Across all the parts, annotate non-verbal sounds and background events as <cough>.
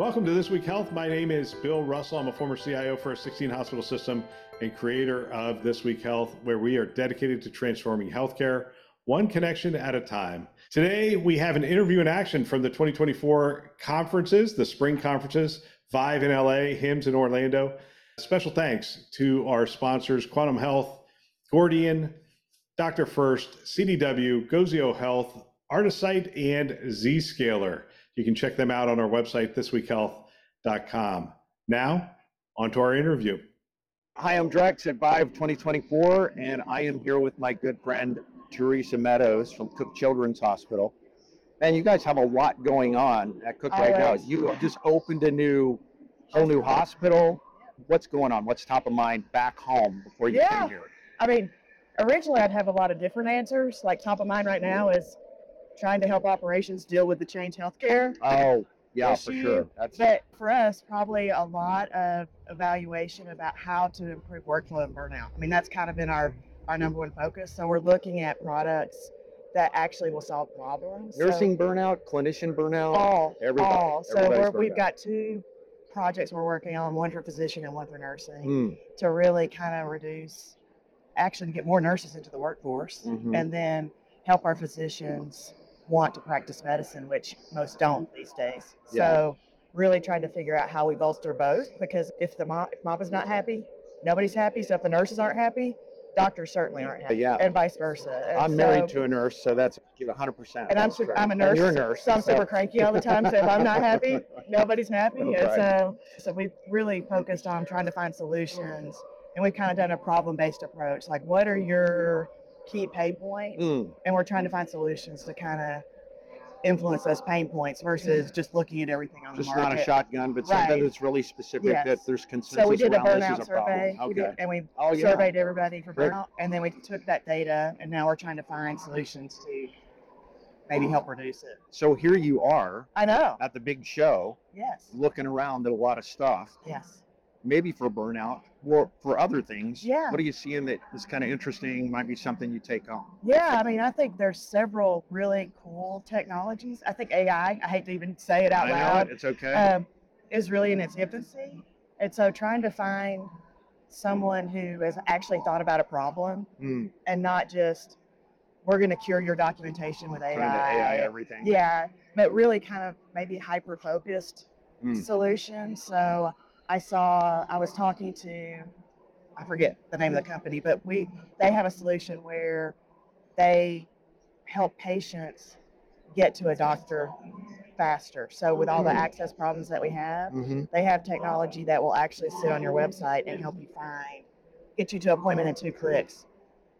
Welcome to This Week Health. My name is Bill Russell. I'm a former CIO for a 16 hospital system and creator of This Week Health, where we are dedicated to transforming healthcare one connection at a time. Today, we have an interview in action from the 2024 conferences, the spring conferences, Vive in LA, HIMSS in Orlando. Special thanks to our sponsors, Quantum Health, Gordian, Dr. First, CDW, Gozio Health, Artisight, and Zscaler. You can check them out on our website, thisweekhealth.com. Now, on to our interview. Hi, I'm Drex at Vive 2024, and I am here with my good friend Theresa Meadows from Cook Children's Hospital. And you guys have a lot going on at Cook right now. You just opened a new, whole new hospital. What's going on? What's top of mind back home before you Yeah. came here? I mean, originally I'd have a lot of different answers. Like top of mind right now is trying to help operations deal with the change healthcare. Oh, yeah, for issue, sure. That's But for us, probably a lot of evaluation about how to improve workflow and burnout. I mean, that's kind of been our our number one focus. So we're looking at products that actually will solve problems. So nursing burnout, clinician burnout. all, everybody- all. So we're, we've got two projects we're working on, one for physician and one for nursing. Mm, to really kind of reduce, actually get more nurses into the workforce, Mhm. and then help our physicians want to practice medicine, which most don't these days. Yeah. So, really trying to figure out how we bolster both because if the mom, if mom is not happy, nobody's happy. So if the nurses aren't happy, doctors certainly aren't happy, Yeah. and vice versa. And I'm married to a nurse, so that's give 100%. and I'm. I'm a And nurse. you're a nurse. so I'm super cranky all the time. So if I'm not happy, <laughs> nobody's happy. And Right. so, so we've really focused on trying to find solutions, and we've kind of done a problem-based approach. Like, what are your key pain points? Mm, And we're trying to find solutions to kind of influence those pain points versus just looking at everything on just the market. not a shotgun, but something Right. that's really specific that there's consensus So we did a burnout is a survey, we Okay. did, and we Oh, yeah. surveyed everybody for burnout, and then we took that data, and now we're trying to find solutions to maybe help reduce it. So here you are I know. at the big show, Yes. looking around at a lot of stuff, Yes. Maybe for burnout or for other things. Yeah. What are you seeing that is kind of interesting? Might be something you take on. Yeah, I mean, I think there's several really cool technologies. I think AI, I hate to even say it out I know loud, it. It's okay. um, is really in its infancy. And so trying to find someone who has actually thought about a problem Mm, and not just, we're going to cure your documentation with AI. AI everything. Yeah, but really kind of maybe hyper focused Mm. solution. So I saw, I was talking to, I forget the name of the company, but we, they have a solution where they help patients get to a doctor faster. So with all the Mm. access problems that we have, hmm they have technology that will actually sit on your website and help you find, get you to appointment in two clicks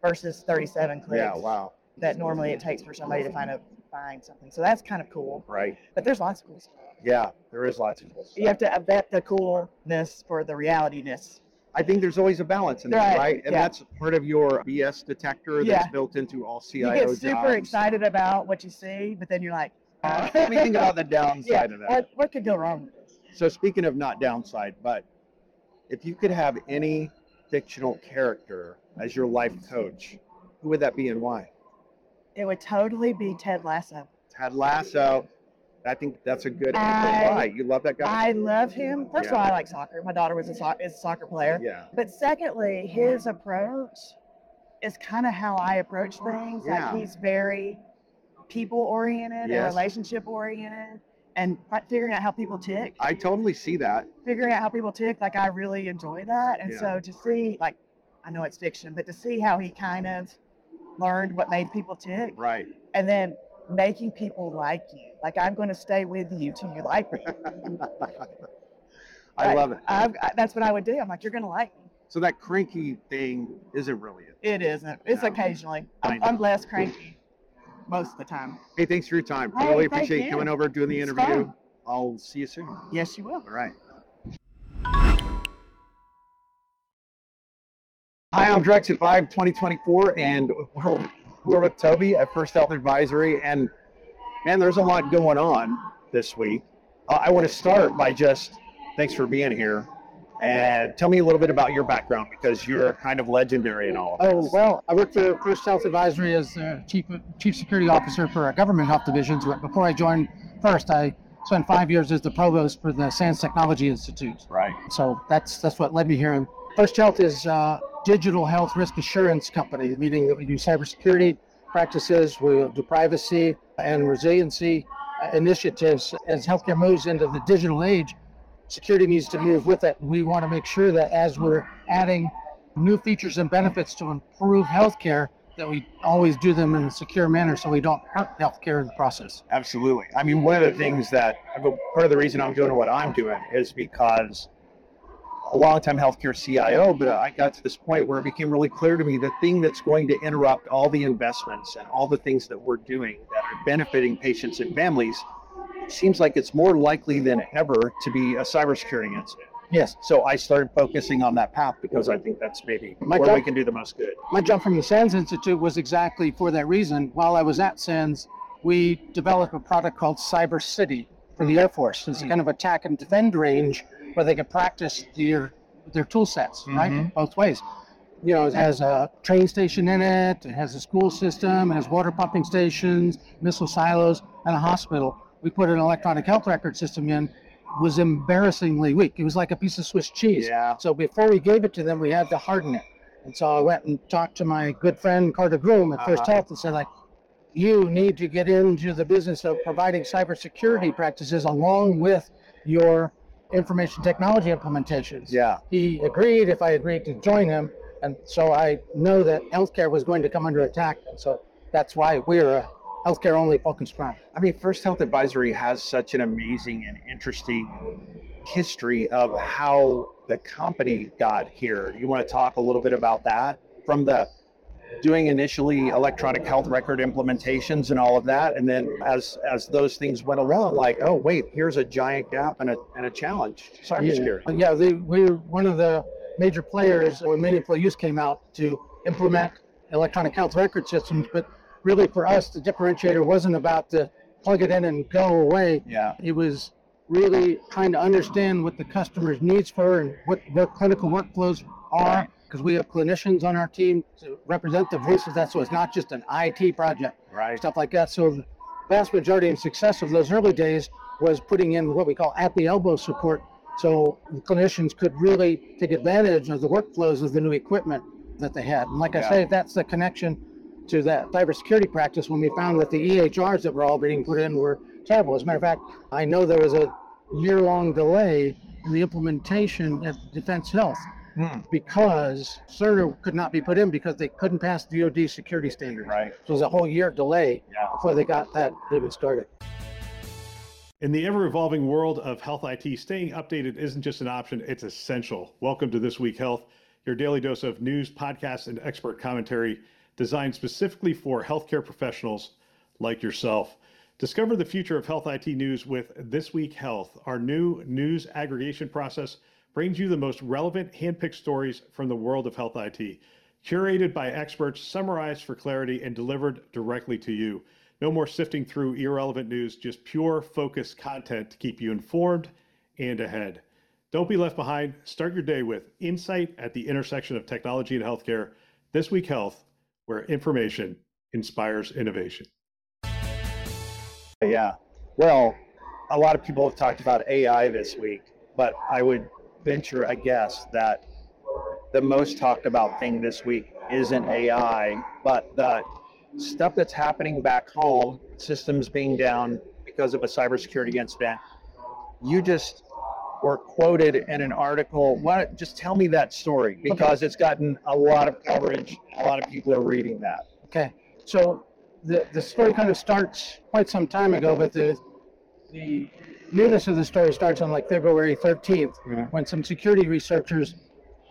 versus 37 clicks Yeah. Wow. that normally it takes for somebody to find a find something. So that's kind of cool. Right. But there's lots of cool stuff. Yeah. There is lots of cool stuff. You have to vet the coolness for the realityness. I think there's always a balance in that, Right, right? And yeah. that's part of your BS detector that's Yeah. built into all You CIO get jobs. super excited about what you see, but then you're like, Uh, Let me think about the <laughs> downside yeah, of that. what, what could go wrong with this? So speaking of not downside, but if you could have any fictional character as your life coach, who would that be and why? It would totally be Ted Lasso. Ted Lasso. I think that's a good answer. Why? You love that guy? I love him. First of all, I like soccer. My daughter was a, so- is a soccer player. yeah. But secondly, his approach is kind of how I approach things. Yeah. Like he's very people oriented Yes. and relationship oriented and figuring out how people tick. I totally see that. figuring out how people tick, like I really enjoy that. And Yeah. so to see, like, I know it's fiction, but to see how he kind of learned what made people tick Right. and then making people like you. Like, I'm going to stay with you till you like me. <laughs> I Like, love it. I've, I, that's what I would do. I'm like, you're going to like me. So that cranky thing isn't really it. It isn't. It's No. occasionally. I'm. I'm less cranky most of the time. Hey, thanks for your time. Hey, really appreciate you you. coming over doing the It's interview. fun. I'll see you soon. Yes, you will. All right. Hi, I'm Drex at Vive 2024, and we're, we're with Toby at First Health Advisory. And man, there's a lot going on this week. Uh, I want to start by just thanks for being here. And tell me a little bit about your background because you're kind of legendary in all of Oh, well, I worked for First Health Advisory as uh, chief chief security officer for our government health divisions. But Before I joined First, I spent five years as the provost for the SANS Technology Institute. Right. So that's that's what led me here. And First Health is a digital health risk assurance company, meaning that we do cybersecurity practices, we do privacy and resiliency initiatives. As healthcare moves into the digital age, security needs to move with it. We want to make sure that as we're adding new features and benefits to improve healthcare, that we always do them in a secure manner so we don't hurt healthcare in the process. Absolutely. I mean, one of the things that part of the reason I'm doing what I'm doing is because a long-time healthcare CIO, but I got to this point where it became really clear to me the thing that's going to interrupt all the investments and all the things that we're doing that are benefiting patients and families seems like it's more likely than ever to be a cybersecurity incident. Yes. So I started focusing on that path because I think that's maybe My where job- we can do the most good. My jump from the SANS Institute was exactly for that reason. While I was at SANS, we developed a product called Cyber City for the Air Force. It's a kind of attack and defend range where they can practice their their tool sets, right? Both ways. You know, it has a train station in it, it has a school system, it has water pumping stations, missile silos, and a hospital. We put an electronic health record system in, was embarrassingly weak. It was like a piece of Swiss cheese. Yeah. So before we gave it to them, we had to harden it. And so I went and talked to my good friend Carter Groome at First Uh-huh. Health and said, like, you need to get into the business of providing cybersecurity practices along with your information technology implementations. Yeah. He agreed if I agreed to join him. And so I know that healthcare was going to come under attack. And so that's why we're a healthcare only focused firm. I mean, First Health Advisory has such an amazing and interesting history of how the company got here. You want to talk a little bit about that from the doing initially electronic health record implementations and all of that, and then as as those things went along, like, oh wait, here's a giant gap and a and a challenge. Cybersecurity. Yeah, yeah they, we were one of the major players when Meaningful Use came out to implement electronic health record systems. But really, for us, the differentiator wasn't about to plug it in and go away. Yeah. It was really trying to understand what the customer's needs were and what their clinical workflows are. Because we have clinicians on our team to represent the voices. That so it's not just an IT project Right. stuff like that. So the vast majority of success of those early days was putting in what we call at the elbow support. So the clinicians could really take advantage of the workflows of the new equipment that they had. And like Yeah. I say, that's the connection to that cybersecurity practice when we found that the EHRs that were all being put in were terrible. As a matter of fact, I know there was a year-long delay in the implementation at Defense Health Hmm. because Cerner could not be put in because they couldn't pass DoD security standards. Right. So it was a whole year delay Yeah. before they got that even started. In the ever evolving world of health IT, staying updated isn't just an option, it's essential. Welcome to This Week Health, your daily dose of news, podcasts, and expert commentary designed specifically for healthcare professionals like yourself. Discover the future of health IT news with This Week Health. Our new news aggregation process brings you the most relevant handpicked stories from the world of health IT, curated by experts, summarized for clarity, and delivered directly to you. No more sifting through irrelevant news, just pure focused content to keep you informed and ahead. Don't be left behind. Start your day with insight at the intersection of technology and healthcare. This Week Health, where information inspires innovation. Yeah. Well, a lot of people have talked about AI this week, but I would venture a guess that the most talked about thing this week isn't AI, but the stuff that's happening back home, systems being down because of a cybersecurity incident. You just were quoted in an article. Why, just tell me that story because it's gotten a lot of coverage. A lot of people are reading that. Okay, so the, the story kind of starts quite some time ago, but the, the newness of the story starts on like February 13th Yeah. when some security researchers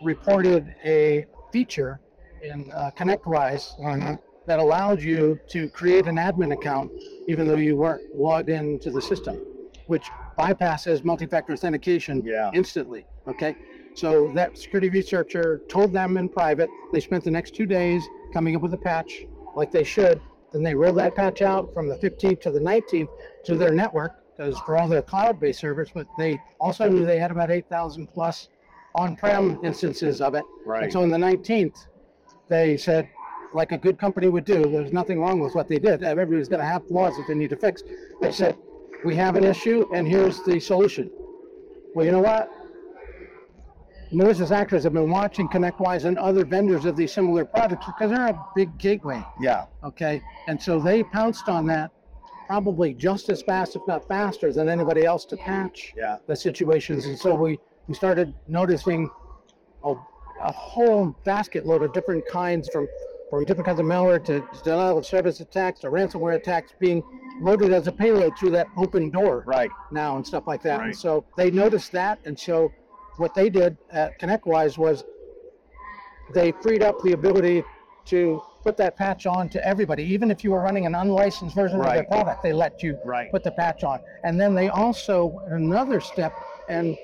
reported a feature in uh, ConnectWise Uh-huh. that allowed you to create an admin account even though you weren't logged into the system, which bypasses multi-factor authentication Yeah. instantly. Okay, So that security researcher told them in private. They spent the next two days coming up with a patch like they should. Then they rolled that patch out from the 15th to the 19th to their network because for all their cloud-based servers, but they also knew they had about 8,000 plus on-prem instances of it. And so on the 19th, they said, like a good company would do, there's nothing wrong with what they did. Everybody's going to have flaws that they need to fix. They said, we have an issue and here's the solution. Well, you know what? Malicious actors have been watching ConnectWise and other vendors of these similar products because they're a big gateway. Yeah. Okay. And so they pounced on that probably just as fast, if not faster, than anybody else to patch Yeah. the situations. And so we, we started noticing a, a whole basket load of different kinds from, from different kinds of malware to denial of service attacks to ransomware attacks being loaded as a payload through that open door Right. now and stuff like that. And so they noticed that. And so what they did at ConnectWise was they freed up the ability to put that patch on to everybody. Even if you were running an unlicensed version of their product, they let you Right. put the patch on. And then they also, another step, and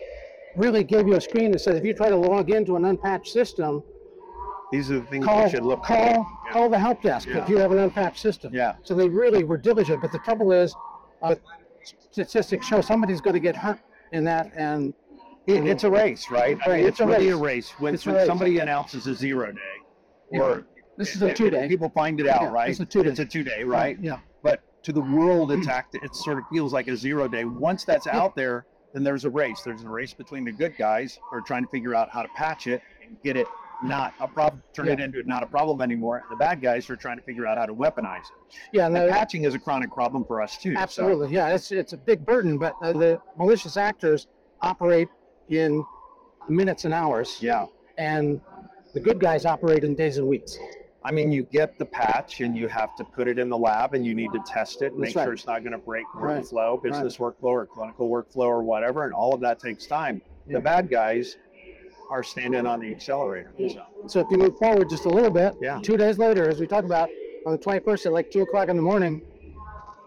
really gave you a screen that said if you try to log into an unpatched system, These are the things call, you should look call, for. call the help desk Yeah. if you have an unpatched system. Yeah. So they really were diligent. But the trouble is, uh, statistics show somebody's going to get hurt in that, and It, it's a race, right? I mean, it's it's, a really race. a race. When, It's a when race. somebody announces a zero day, or this is a two day. people find it out, Yeah, right? it's a two-day. It's a two day, right? Yeah. But to the world, it's act. It sort of feels like a zero day. Once that's out there, then there's a race. There's a race between the good guys who are trying to figure out how to patch it and get it not a problem, turn it into not a problem anymore. The bad guys are trying to figure out how to weaponize it. Yeah, and And the, patching is a chronic problem for us too. so- absolutely. Yeah, it's it's a big burden, but uh, the malicious actors operate in minutes and hours, yeah. and the good guys operate in days and weeks. I mean, you get the patch and you have to put it in the lab and you need to test it and That's make right. sure it's not going to break Right. workflow, business workflow, or clinical workflow, or whatever. And all of that takes time. Yeah. The bad guys are standing on the accelerator. So, So if you move forward just a little bit, Yeah. two days later, as we talked about, on the 21st at like two o'clock in the morning,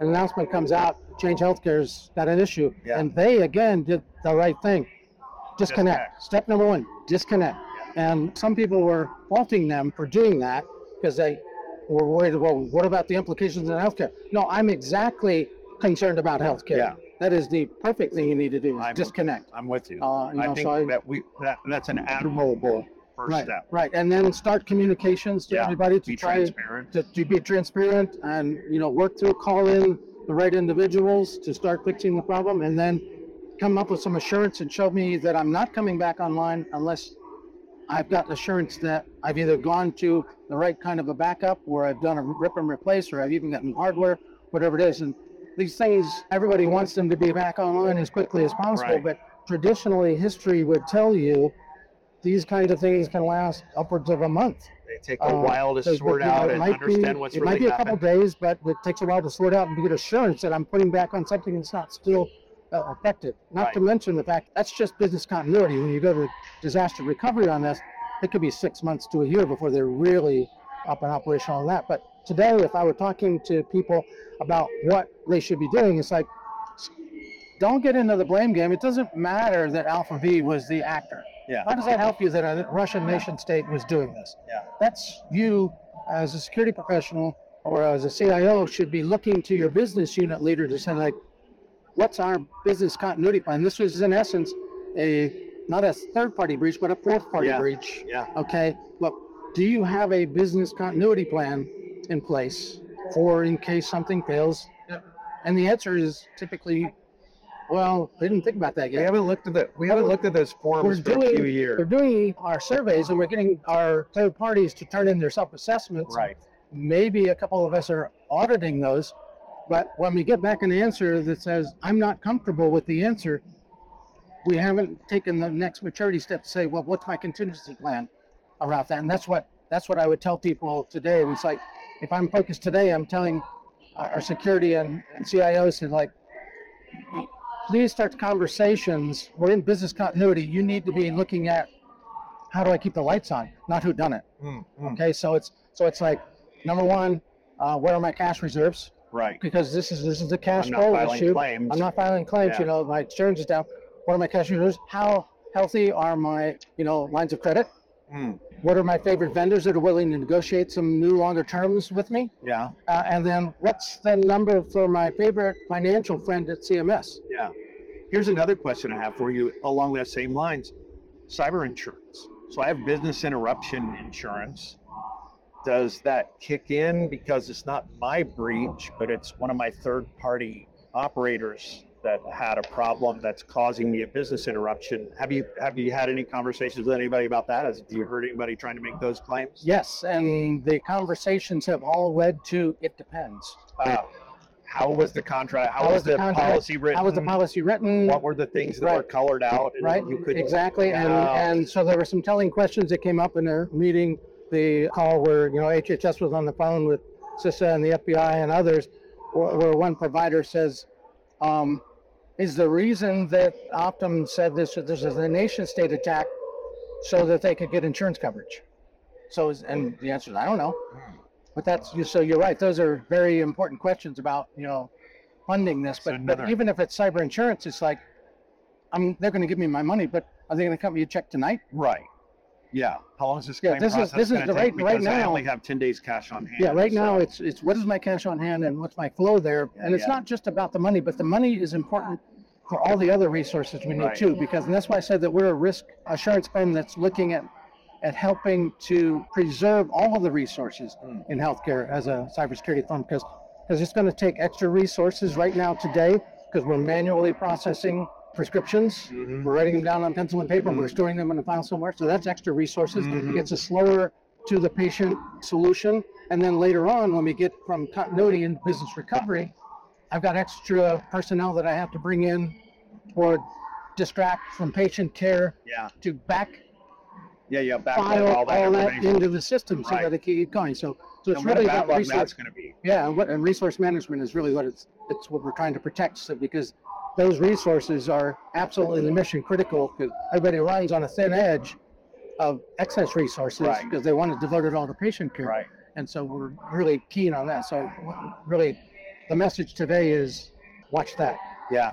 an announcement comes out, Change Healthcare's got an issue, Yeah. and they again did the right thing. Disconnect. Disconnect. Step number one, disconnect. And some people were faulting them for doing that because they were worried. Well, what about the implications in healthcare? No, I'm exactly concerned about healthcare. Yeah. That is the perfect thing you need to do. Is I'm- disconnect. I'm with you. Uh, you I know, think so I- that we that, that's an admirable first right, step. right, and then start communications to Yeah, everybody to Be try transparent. to, to be transparent and you know work through, call in the right individuals to start fixing the problem, and then come up with some assurance and show me that I'm not coming back online unless I've got assurance that I've either gone to the right kind of a backup, where I've done a rip and replace, or I've even gotten hardware, whatever it is, and these things everybody wants them to be back online as quickly as possible, Right. but traditionally history would tell you these kinds of things can last upwards of a month. They take a Uh, while to so, sort know, out it and might be- understand what's it really might be a couple days, but it takes a while to sort out and get assurance that I'm putting back on something that's not still uh, effective. Not to mention the fact that's just business continuity. When you go to disaster recovery on this, it could be six months to a year before they're really up and operational on that. But today, if I were talking to people about what they should be doing, it's like don't get into the blame game. It doesn't matter that ALPHV was the actor. Yeah. How does that help you that a Russian nation state was doing this? Yeah. That's you as a security professional or as a CIO should be looking to your business unit leader to say like, what's our business continuity plan? This was in essence a not a third party breach, but a fourth party Yeah. breach. Yeah. Okay. Look, do you have a business continuity plan in place for in case something fails? And the answer is typically, well, I didn't think about that We yet. haven't looked at the we haven't looked at those We're forums for a few doing, we're years. doing our surveys and we're getting our third parties to turn in their self-assessments. Right. Maybe a couple of us are auditing those, but when we get back an answer that says, I'm not comfortable with the answer, we haven't taken the next maturity step to say, well, what's my contingency plan around that? And that's what, that's what I would tell people today. It's like, if I'm focused today, I'm telling our security and, and CIOs to like, please start conversations. We're in business continuity. You need to be looking at how do I keep the lights on, not who done it. Mm, mm. Okay, so it's so it's like number one, uh, where are my cash reserves? Right. Because this is this is a cash flow issue. claims. I'm not filing claims. Yeah. You know, my insurance is down. What are my cash reserves? How healthy are my, you know, lines of credit? Hmm. What are my favorite vendors that are willing to negotiate some new longer terms with me? Yeah. Uh, and then what's the number for my favorite financial friend at CMS? Yeah. Here's another question I have for you along that same lines. Cyber insurance. So I have business interruption insurance. Does that kick in because it's not my breach, but it's one of my third party operators that had a problem that's causing me a business interruption? Have you have you had any conversations with anybody about that? Has have you heard anybody trying to make those claims? Yes, and the conversations have all led to it depends. Uh, how was the contract? How, How was was the contract? policy written? How was the policy written? What were the things that were colored out? right? You could exactly. And and so there were some telling questions that came up in a meeting, the call where you know HHS was on the phone with CISA and the FBI and others, where, where one provider says, um, "Is the reason that Optum said this this is a nation state attack so that they could get insurance coverage?" So is, and the answer is I don't know. But that's you. So you're right. Those are very important questions about you know funding this. But, but even if it's cyber insurance, it's like, I mean, they're going to give me my money, but are they going to cut me a check tonight? Right. Yeah. How long is this Yeah, claim this is- process this is gonna the take? right- right Because I now- only have ten days cash on hand. Yeah. Right now, so- it's it's what is my cash on hand and what's my flow there, and it's Yeah. not just about the money, but the money is important for all the other resources we need Right. too. Because and that's why I said that we're a risk assurance firm that's looking at at helping to preserve all of the resources Mm. in healthcare as a cybersecurity firm because because it's going to take extra resources right now today because we're manually processing prescriptions. Mhm. We're writing them down on pencil and paper. We're storing them in a file somewhere. So that's extra resources. Mhm. It's a slower to the patient solution. And then later on, when we get from continuity into business recovery, I've got extra personnel that I have to bring in or distract from patient care Yeah. to back Yeah. Yeah. Back file all all that that, information. into the system so Right. that it can keep going. So, so it's And what really about backlog resource. that's going to be. Yeah, and what and resource management is really what it's it's what we're trying to protect. So because those resources are absolutely mission critical because everybody runs on a thin edge of excess resources Right. because they want to devote it all to patient care. Right. And so we're really keen on that. So really, the message today is watch that. Yeah.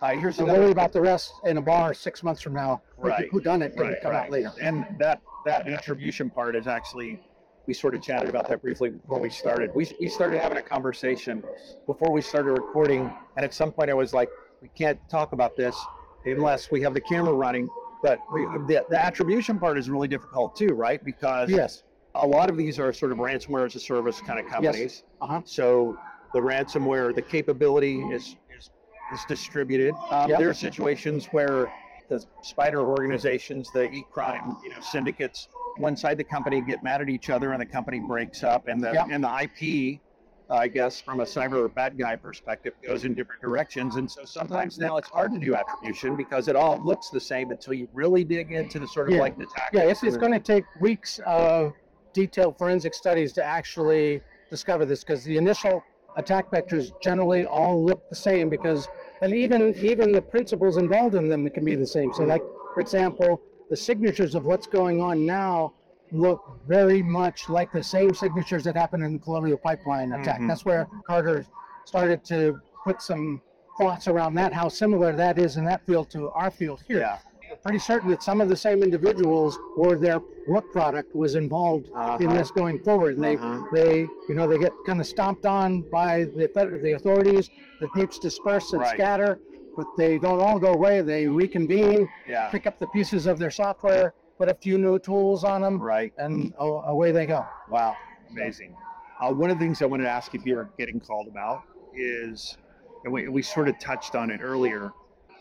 Uh, here's another worry about the rest in a bar six months from now. Right. Who done it? Right, come right. out later. And that that attribution part is actually we sort of chatted about that briefly before we started. We we started having a conversation before we started recording, and at some point I was like, we can't talk about this unless we have the camera running. But we, the, the attribution part is really difficult too, right? Because Yes. a lot of these are sort of ransomware as a service kind of companies. Yes. Uh huh. So the ransomware, the capability is is, is distributed. Um, Yep. There are situations where the spider organizations, the e-crime, you know, syndicates, one side the company get mad at each other, and the company breaks up, and the Yep. and the IP, I guess, from a cyber bad guy perspective, goes in different directions. And so sometimes now it's hard to do attribution because it all looks the same until you really dig into the sort of Yeah. like the tactics. Yeah, it's, it's going to take weeks of detailed forensic studies to actually discover this because the initial attack vectors generally all look the same because and even even the principles involved in them can be the same. So like for example, the signatures of what's going on now look very much like the same signatures that happened in the Colonial Pipeline attack. Mhm. That's where Carter started to put some thoughts around that, how similar that is in that field to our field here Yeah. pretty certain that some of the same individuals or their work product was involved in Uh-huh. this going forward. And they, Uh-huh. they, you know, they get kind of stomped on by the the authorities. The groups disperse and Right. scatter, but they don't all go away. They reconvene, Yeah. pick up the pieces of their software, put a few new tools on them, Right. and a- away they go. Wow, amazing. Uh, one of the things I wanted to ask if you're getting called about is, and we, we sort of touched on it earlier,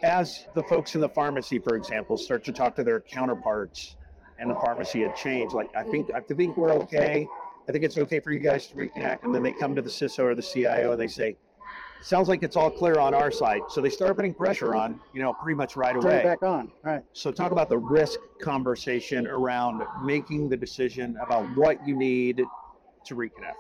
as the folks in the pharmacy, for example, start to talk to their counterparts and the pharmacy had changed, like, I think, I think we're okay. I think it's okay for you guys to reconnect. And then they come to the CISO or the CIO and they say, sounds like it's all clear on our side. So they start putting pressure on, you know, pretty much right Turn it away. back on. All right. So talk about the risk conversation around making the decision about what you need to reconnect.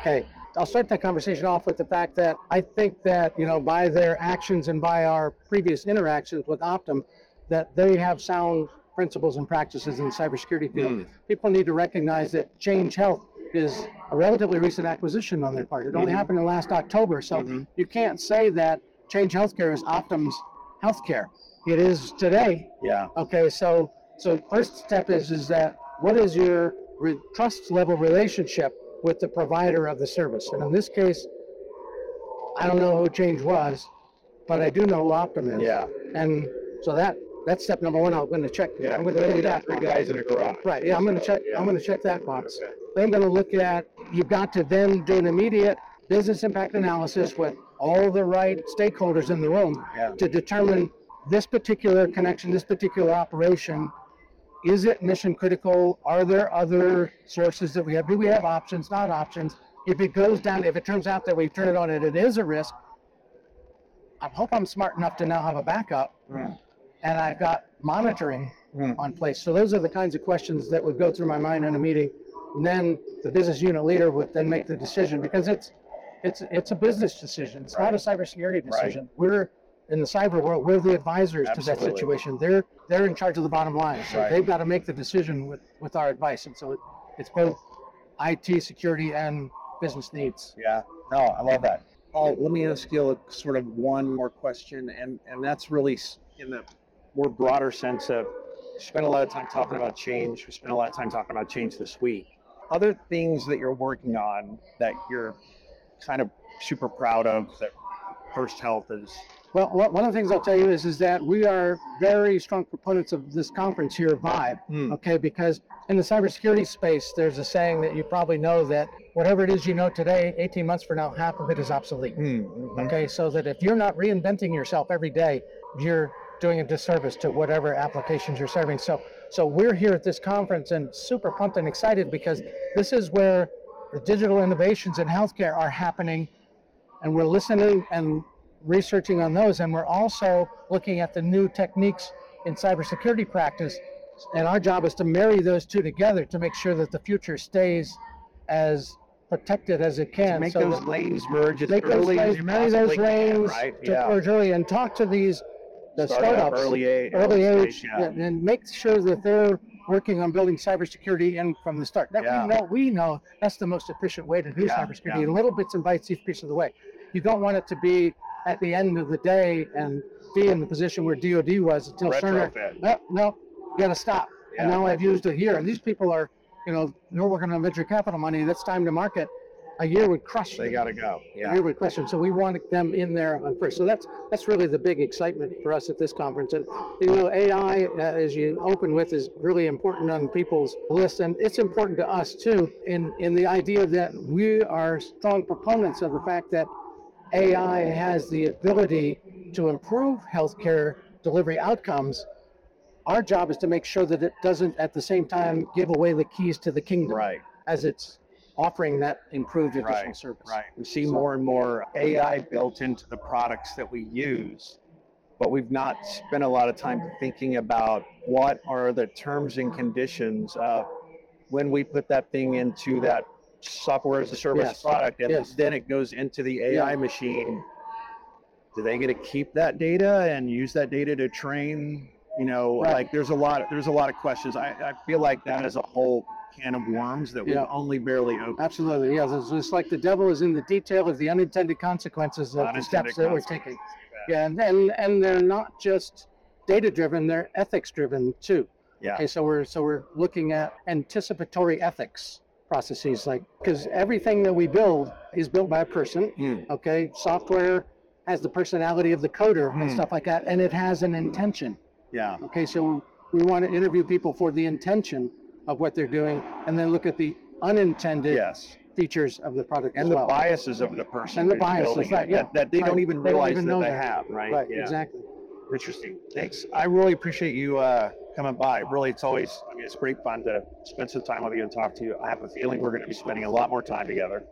Okay, I'll start that conversation off with the fact that I think that, you know, by their actions and by our previous interactions with Optum, that they have sound principles and practices in the cybersecurity field. Mm. People need to recognize that Change Health is a relatively recent acquisition on their part. It only Mhm. happened in last October, so Mhm. you can't say that Change Healthcare is Optum's healthcare. it is today. Yeah. Okay, so so first step is is that what is your re- trust level relationship with the provider of the service? And in this case, I don't know who Change was, but I do know who Optum is. Yeah. And so that that's step number one. I'm going to check. I'm going to do that. Three guys in a garage. Right. Yeah, I'm going to check. I'm going to check that box. Then I'm going to look at. You've got to then do an immediate business impact analysis with all the right stakeholders in the room Yeah. to determine this particular connection, this particular operation. Is it mission critical? Are there other sources that we have? Do we have options? Not options. If it goes down, if it turns out that we turn it on and it is a risk, I hope I'm smart enough to now have a backup Mm. And I've got monitoring Mm. on place. So those are the kinds of questions that would go through my mind in a meeting. And then the business unit leader would then make the decision because it's it's it's a business decision. It's not a cybersecurity decision. We're in the cyber world, we're the advisors to that situation. They're they're in charge of the bottom line. So Right. they've got to make the decision with, with our advice. And so it, it's both IT security and business needs. Yeah. No, I love that. Paul, let me ask you a, sort of one more question, and, and that's really in the more broader sense of spent a lot of time talking about change. We spent a lot of time talking about change this week. Other things that you're working on that you're kind of super proud of that First Health is. Well, one of the things I'll tell you is, is that we are very strong proponents of this conference here, Vive. Hmm. Okay, because in the cybersecurity space, there's a saying that you probably know that whatever it is you know today, 18 months from now, half of it is obsolete. Mm-hmm. Okay, so that if you're not reinventing yourself every day, you're doing a disservice to whatever applications you're serving. So, so we're here at this conference and super pumped and excited because this is where the digital innovations in healthcare are happening, and we're listening and researching on those, and we're also looking at the new techniques in cybersecurity practice. And our job is to marry those two together to make sure that the future stays as protected as it can. To make so those lanes merge as make those early as lanes, you marry those possibly can, lanes right? to merge early and talk to these the Startup, startups early age, early age yeah. and, and make sure that they're working on building cybersecurity in from the start. That Yeah. we know we know that's the most efficient way to do Yeah, cybersecurity. Little bits and bytes each piece of the way. You don't want it to be at the end of the day and be in the position where DoD was until Cerner. No, oh, no, you got to stop. Yeah. And now I've used it here, and these people are, you know, they're working on venture capital money. That's time to market. A year would crush them. They got to go. Yeah. every question. So we want them in there on first. So that's that's really the big excitement for us at this conference. And you know, AI, uh, as you open with, is really important on people's list, and it's important to us too. In in the idea that we are strong proponents of the fact that AI has the ability to improve healthcare delivery outcomes. Our job is to make sure that it doesn't, at the same time, give away the keys to the kingdom Right. as it's offering that improved additional Right, service. Right. We see more and more AI built into the products that we use, but we've not spent a lot of time thinking about what are the terms and conditions of when we put that thing into that software as a service Yes, product and yes. then it goes into the AI Yeah. machine. Do they get to keep that data and use that data to train? You know, Right. like there's a lot, there's a lot of questions. I, I feel like that as a whole can of worms that Yeah. only barely opened. Absolutely, yeah. It's, it's like the devil is in the detail of the unintended consequences of the steps that we're taking. Yeah, and, and and they're not just data driven; they're ethics driven too. Yeah. Okay, so we're so we're looking at anticipatory ethics processes, like because everything that we build is built by a person. Mm. Okay, software has the personality of the coder and Hmm. stuff like that, and it has an intention. Yeah. Okay, so we want to interview people for the intention of what they're doing, and then look at the unintended Yes. features of the product And as the well. biases of the person. And the who's biases, building right, yeah, That, that they don't even They don't realize even that know they that. have, right? Right, Yeah. exactly. Interesting. Thanks. I really appreciate you uh, coming by. Really, it's always, I mean, it's great fun to spend some time with you and talk to you. I have a feeling we're going to be spending a lot more time together.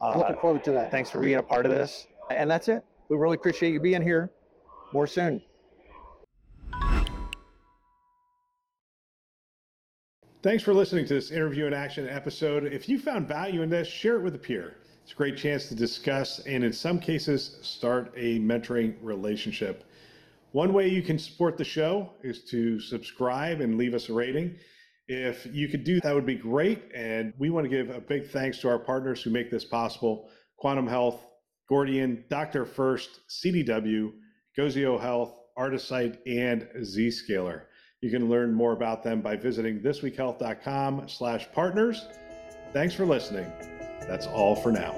Uh, Looking forward to that. thanks for being a part of this. And that's it. We really appreciate you being here. More soon. Thanks for listening to this interview in action episode. If you found value in this, share it with a peer. It's a great chance to discuss and, in some cases, start a mentoring relationship. One way you can support the show is to subscribe and leave us a rating. If you could do that, would be great. And we want to give a big thanks to our partners who make this possible Quantum Health, Gordian, Dr. First, CDW, Gozio Health, Artisight, and Zscaler. You can learn more about them by visiting thisweekhealth.com slash partners. Thanks for listening. That's all for now.